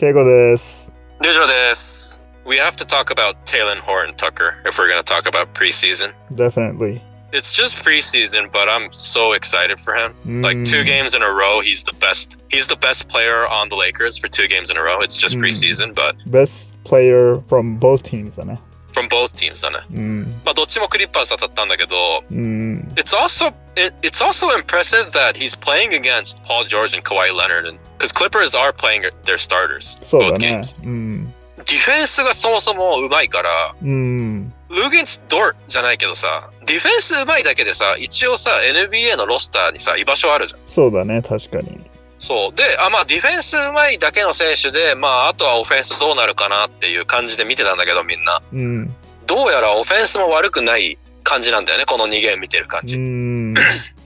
敬語です。 Neutral this. We have to talk about Talon Horton Tucker if we're going to talk about preseason. Definitely. It's just preseason, but I'm so excited for him. Like two Mm. games in a row, he's the best. He's the best player on the Lakers for two games in a row. It's just Mm. preseason, but Best player from both teams だね。 From both teams だね。うん。まあどっちもクリッパーズ当たったんだけど、うん。it's also it, it's also impressive that he's playing against Paul George and Kawhi Leonard, and because Clippers are playing their starters そうだ both ね games.。うん。ディフェンスがそもそも上手いから、うん。ルーゲンツ・ドルじゃないけどさ、ディフェンス上手いだけでさ、一応さ、NBA のロスターにさ、居場所あるじゃん。そうだね、確かに。そう。で、あ、まあディフェンス上手いだけの選手で、まああとはオフェンスどうなるかなっていう感じで見てたんだけど、みんな。うん。どうやらオフェンスも悪くない感じなんだよね、この2ゲーム見てる感うじ。ん。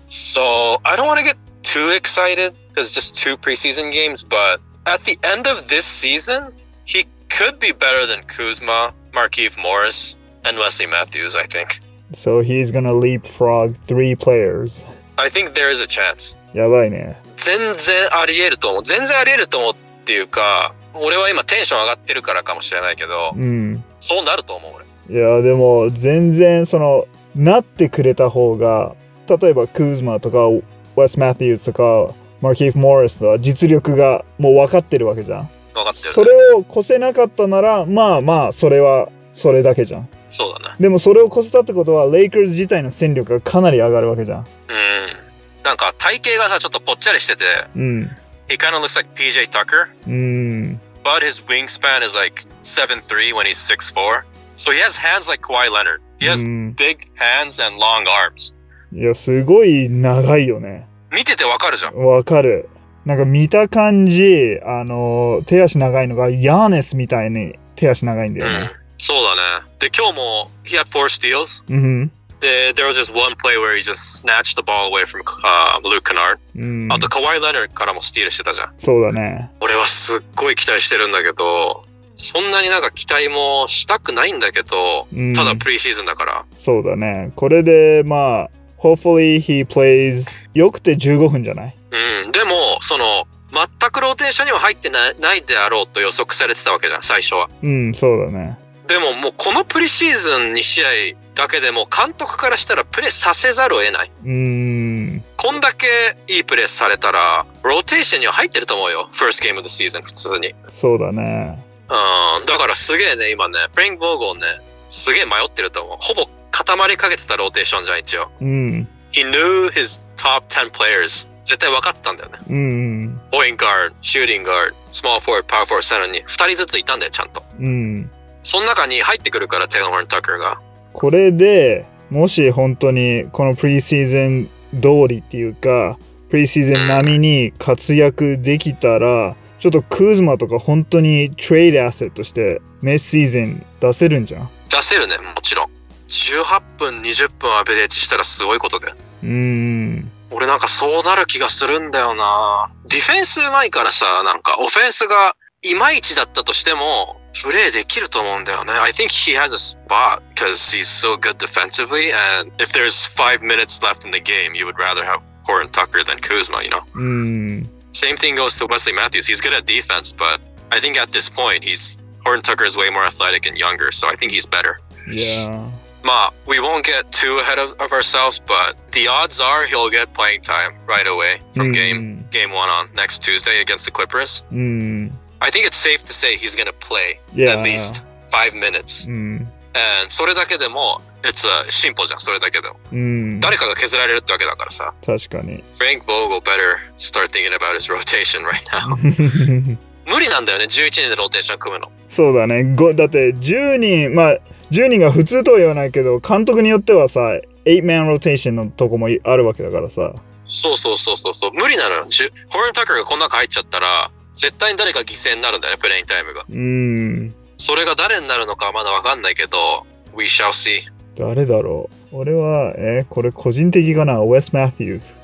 So, I don't want to get too excited because it's just two preseason games, but at the end of this season, he could be better than Kuzma, Markeith Morris, and Wesley Matthews, I think. So he's gonna leapfrog three players. I think there is a chance. やばいね。全然あり得ると思う。全然あり得ると思うっていうか、俺は今テンション上がってるからかもしれないけど、うん。そうなると思う俺。いや、でも全然その、なってくれた方が、例えばクーズマとか、ウェス・マティーズとか、マーキーフ・モーリスは実力がもう分かってるわけじゃん。分かってる、ね。それを越せなかったなら、まあまあ、それはそれだけじゃん。そうだね。でもそれを越せたってことは、レイカーズ自体の戦力がかなり上がるわけじゃん。うん。なんか体型がさ、ちょっとぽっちゃりしてて、うん。he kind of looks like PJ Tucker. うん。but his wingspan is like 7'3 when he's 6'4. So he has hands like Kawhi Leonard. He has うん、big hands and long arms. いや、すごい長いよね。見ててわかるじゃん。わかる。なんか見た感じ、あの、手足長いのがヤーネスみたいに手足長いんだよね。そうだね。で、今日も he had four steals. うん。で、there was this one play where he just snatched the ball away from、uh, Luke Kennard. うん。あと、Kawhi Leonard からもスティールしてたじゃん。そうだね。俺はすっごい期待してるんだけど、そんなになんか期待もしたくないんだけど、うん、ただプリシーズンだから。そうだね。これで、まあ、hopefully he plays よくて15分じゃない？うん。でも、その、全くローテーションには入ってないないであろうと予測されてたわけじゃん、最初は。うん、そうだね。でももうこのプリシーズン2試合だけでも監督からしたらプレーさせざるを得ない。うーん。こんだけいいプレーされたら、ローテーションには入ってると思うよ。first game of the season 普通に。そうだね。うん。だからすげえね、今ね、フレンク・ボーゴンね、すげえ迷ってると思う。ほぼ固まりかけてたローテーションじゃん、一応。うん。He knew his top 10 players. 絶対分かってたんだよね。うん。point guard, shooting guard, small forward, power forward, center に2人ずついたんだよ、ちゃんと。うん。その中に入ってくるから、テイラー・ホーン・タッカーが。これでもし本当にこのプリシーズン通りっていうか、プリシーズン並みに活躍できたら、ちょっとクーズマとか本当にトレードアセットとしてメッシーズン出せるんじゃん？出せるね、もちろん。18分、20分アベレージしたらすごいことだよ。うーん。俺なんかそうなる気がするんだよな。ディフェンスうまいからさ、なんかオフェンスがいまいちだったとしても、プレーできると思うんだよね。I think he has a spot because he's so good defensively. And if there's five minutes left in the game, you would rather have Horton Tucker than Kuzma, you know? Hmm. Same thing goes to Wesley Matthews. He's good at defense, but I think at this point, he's Horton Tucker is way more athletic and younger, so I think he's better. Yeah. Ma, we won't get too ahead of, of ourselves, but the odds are he'll get playing time right away from mm. game game one on next Tuesday against the Clippers. Mm. I think it's safe to say he's gonna play いや at least five minutes. うん。And それだけでも、it's a 進歩じゃん、それだけでも。うん。誰かが削られるってわけだからさ。確かに。Frank Vogel better start thinking about his rotation right now. 無理なんだよね、11人でローテーション組むの。そうだね。ごだって10人、まあ10人が普通とは言わないけど、監督によってはさ、8-man ローテーションのとこもあるわけだからさ。そうそうそうそうそう。無理なのよ。ホールタッカーがこの中入っちゃったら、絶対に誰か犠牲になるんだよね、プレインタイムが。うん。それが誰になるのかはまだわかんないけど、We shall see. 誰だろう俺は、えーこれ個人的かな？ウェス・マティーズ。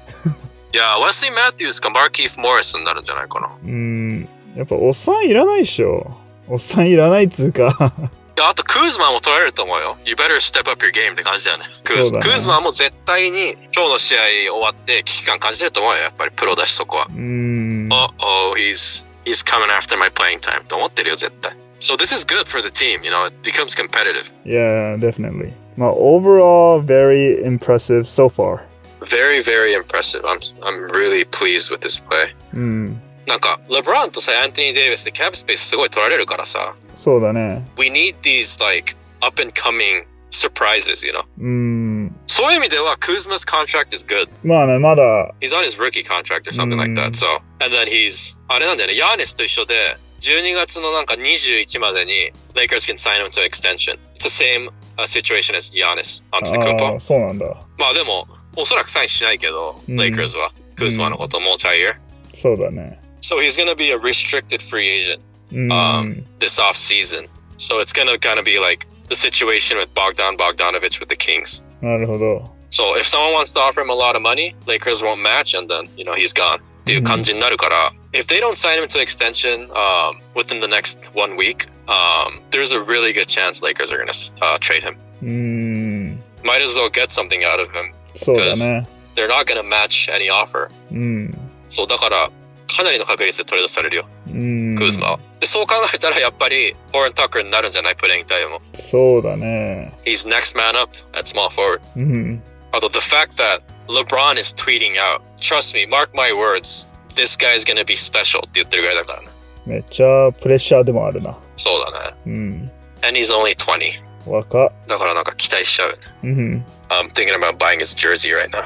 いや、ウェスリー・マティウスかマーキーフ・モーリスになるんじゃないかな。うん。やっぱおっさんいらないっしょ。おっさんいらないっつうか。いや、あとクーズマンも取られると思うよ。You better step up your game って感じだよね。クーズ,、そうだねクーズマンも絶対に今日の試合終わって危機感感じてると思うよ。やっぱりプロだしそこは。うん。 Uh oh, he's he's coming after my playing time と思ってるよ、絶対。So this is good for the team, you know, it becomes competitive. Yeah, definitely. まあ、overall, very impressive so far. Very, very impressive. I'm, I'm really pleased with this play. うん。 なんか、レブランとさ、アントニー・デイビスでキャプスペースすごい取られるからさ、そうだね。we need these like up and coming surprises, you know? うん。そういう意味では、Kuzma's contract is good. まあね、まだ、He's on his rookie contract or something like うん that. So, and then he's, あれなんだよね、ヤーネスと一緒で、12月のなんか21までに Lakers can sign him to extension. It's the same、uh, situation as Giannis あ Antetokounmpo. あ、そうなんだ。まあでも、おそらくサインしないけど、うん Lakers は、クズマのこともう year. そうだね。So he's gonna be a restricted free agent うん。あ this off season. So it's gonna kind of be like the situation with Bogdan Bogdanovich with the Kings. なるほど。 So if someone wants to offer him a lot of money, Lakers won't match, and then you know he's gone. っていう感じになるから、if they don't sign him to extension um, within the next one week, um, there's a really good chance Lakers are gonna uh, trade him. うん。 Might as well get something out of him. そうだね。 They're not gonna match any offer. うん。そうだから かなりの確率でトレードされるよ、うん。クーズマは。でそう考えたらやっぱりホーレン・タッカーになるんじゃないプレイングタイムも。そうだね。He's next man up at small forward. うん。Although the fact that LeBron is tweeting out, trust me, mark my words, this guy's gonna be special って言ってるぐらいだからね。めっちゃプレッシャーでもあるな。そうだね。うん。And he's only 20. 若っ。だからなんか期待しちゃう。うん。I'm thinking about buying his jersey right now.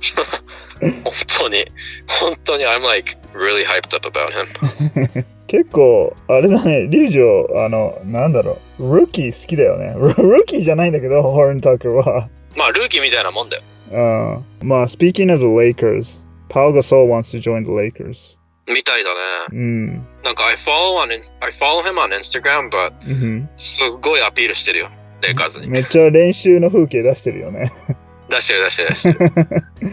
本当に、本当に I'm like really hyped up about him. 結構、あれだね、リュウジョ、あの、なんだろう、ルーキー好きだよね。ル ルーキーじゃないんだけど、ホーレン・タッカーは。まあルーキーみたいなもんだよ。うん。まあ、speaking of the Lakers, Pau Gasol wants to join the Lakers. みたいだね。うん。なんか I follow on I follow him on Instagram, but うん。すっごいアピールしてるよ。レイカーズに。めっちゃ練習の風景出してるよね。出してる出してる出してる。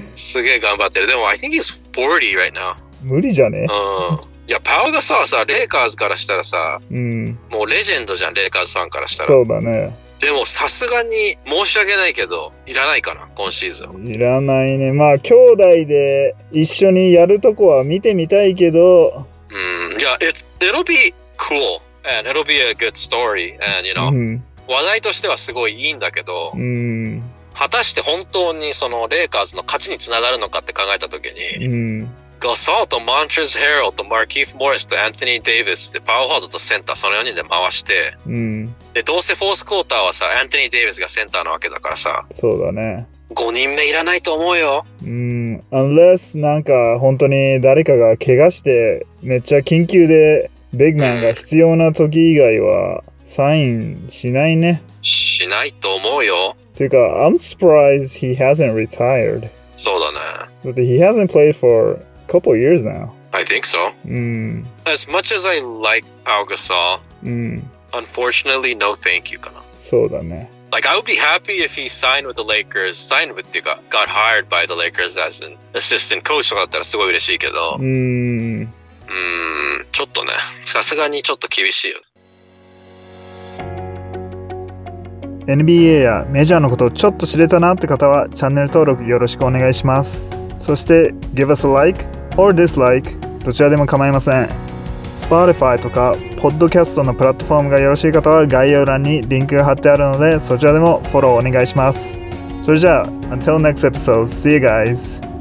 すげえ頑張ってる。でも I think he's 40 right now. 無理じゃね？うん。いや、パウがさ、さ、レイカーズからしたらさ、うん。もうレジェンドじゃん、レイカーズファンからしたら。そうだね。でもさすがに申し訳ないけど、いらないかな、今シーズン。いらないね。まあ、兄弟で一緒にやるとこは見てみたいけど、うん。いや、it, it'll be cool. And it'll be a good story. And, you know, うん。話題としてはすごいいいんだけどう、ん。果たして本当にそのレイカーズの勝ちにつながるのかって考えたときに、うん。ガソーとマンチャズ・ヘロとマーキーフ・モリスとアントニー・デイビスってパワーフォワードとセンターその4人で回して、うん。で、どうせフォースクォーターはさ、アントニー・デイビスがセンターなわけだからさ、そうだね。5人目いらないと思うよ。うん。unless なんか本当に誰かが怪我してめっちゃ緊急でビッグマンが必要な時以外はサインしないね。しないと思うよ。ていうか、I'm surprised he hasn't retired. そうだね。だって he hasn't played for a couple years now. I think so. うん。 As much as I like Pau Gasol, うん。 unfortunately, no thank you かな。そうだね。 Like, I would be happy if he signed with the Lakers, signed with, っていうか、got hired by the Lakers as an assistant coach とかだったらすごい嬉しいけど、うん。うーん、ちょっとね、さすがにちょっと厳しいよ。 NBA やメジャーのことをちょっと知れたなって方はチャンネル登録よろしくお願いします。そして Give us a like or dislike どちらでも構いません。Spotify とか Podcast のプラットフォームがよろしい方は概要欄にリンクが貼ってあるのでそちらでもフォローお願いします。それじゃあ、Until next episode, see you guys!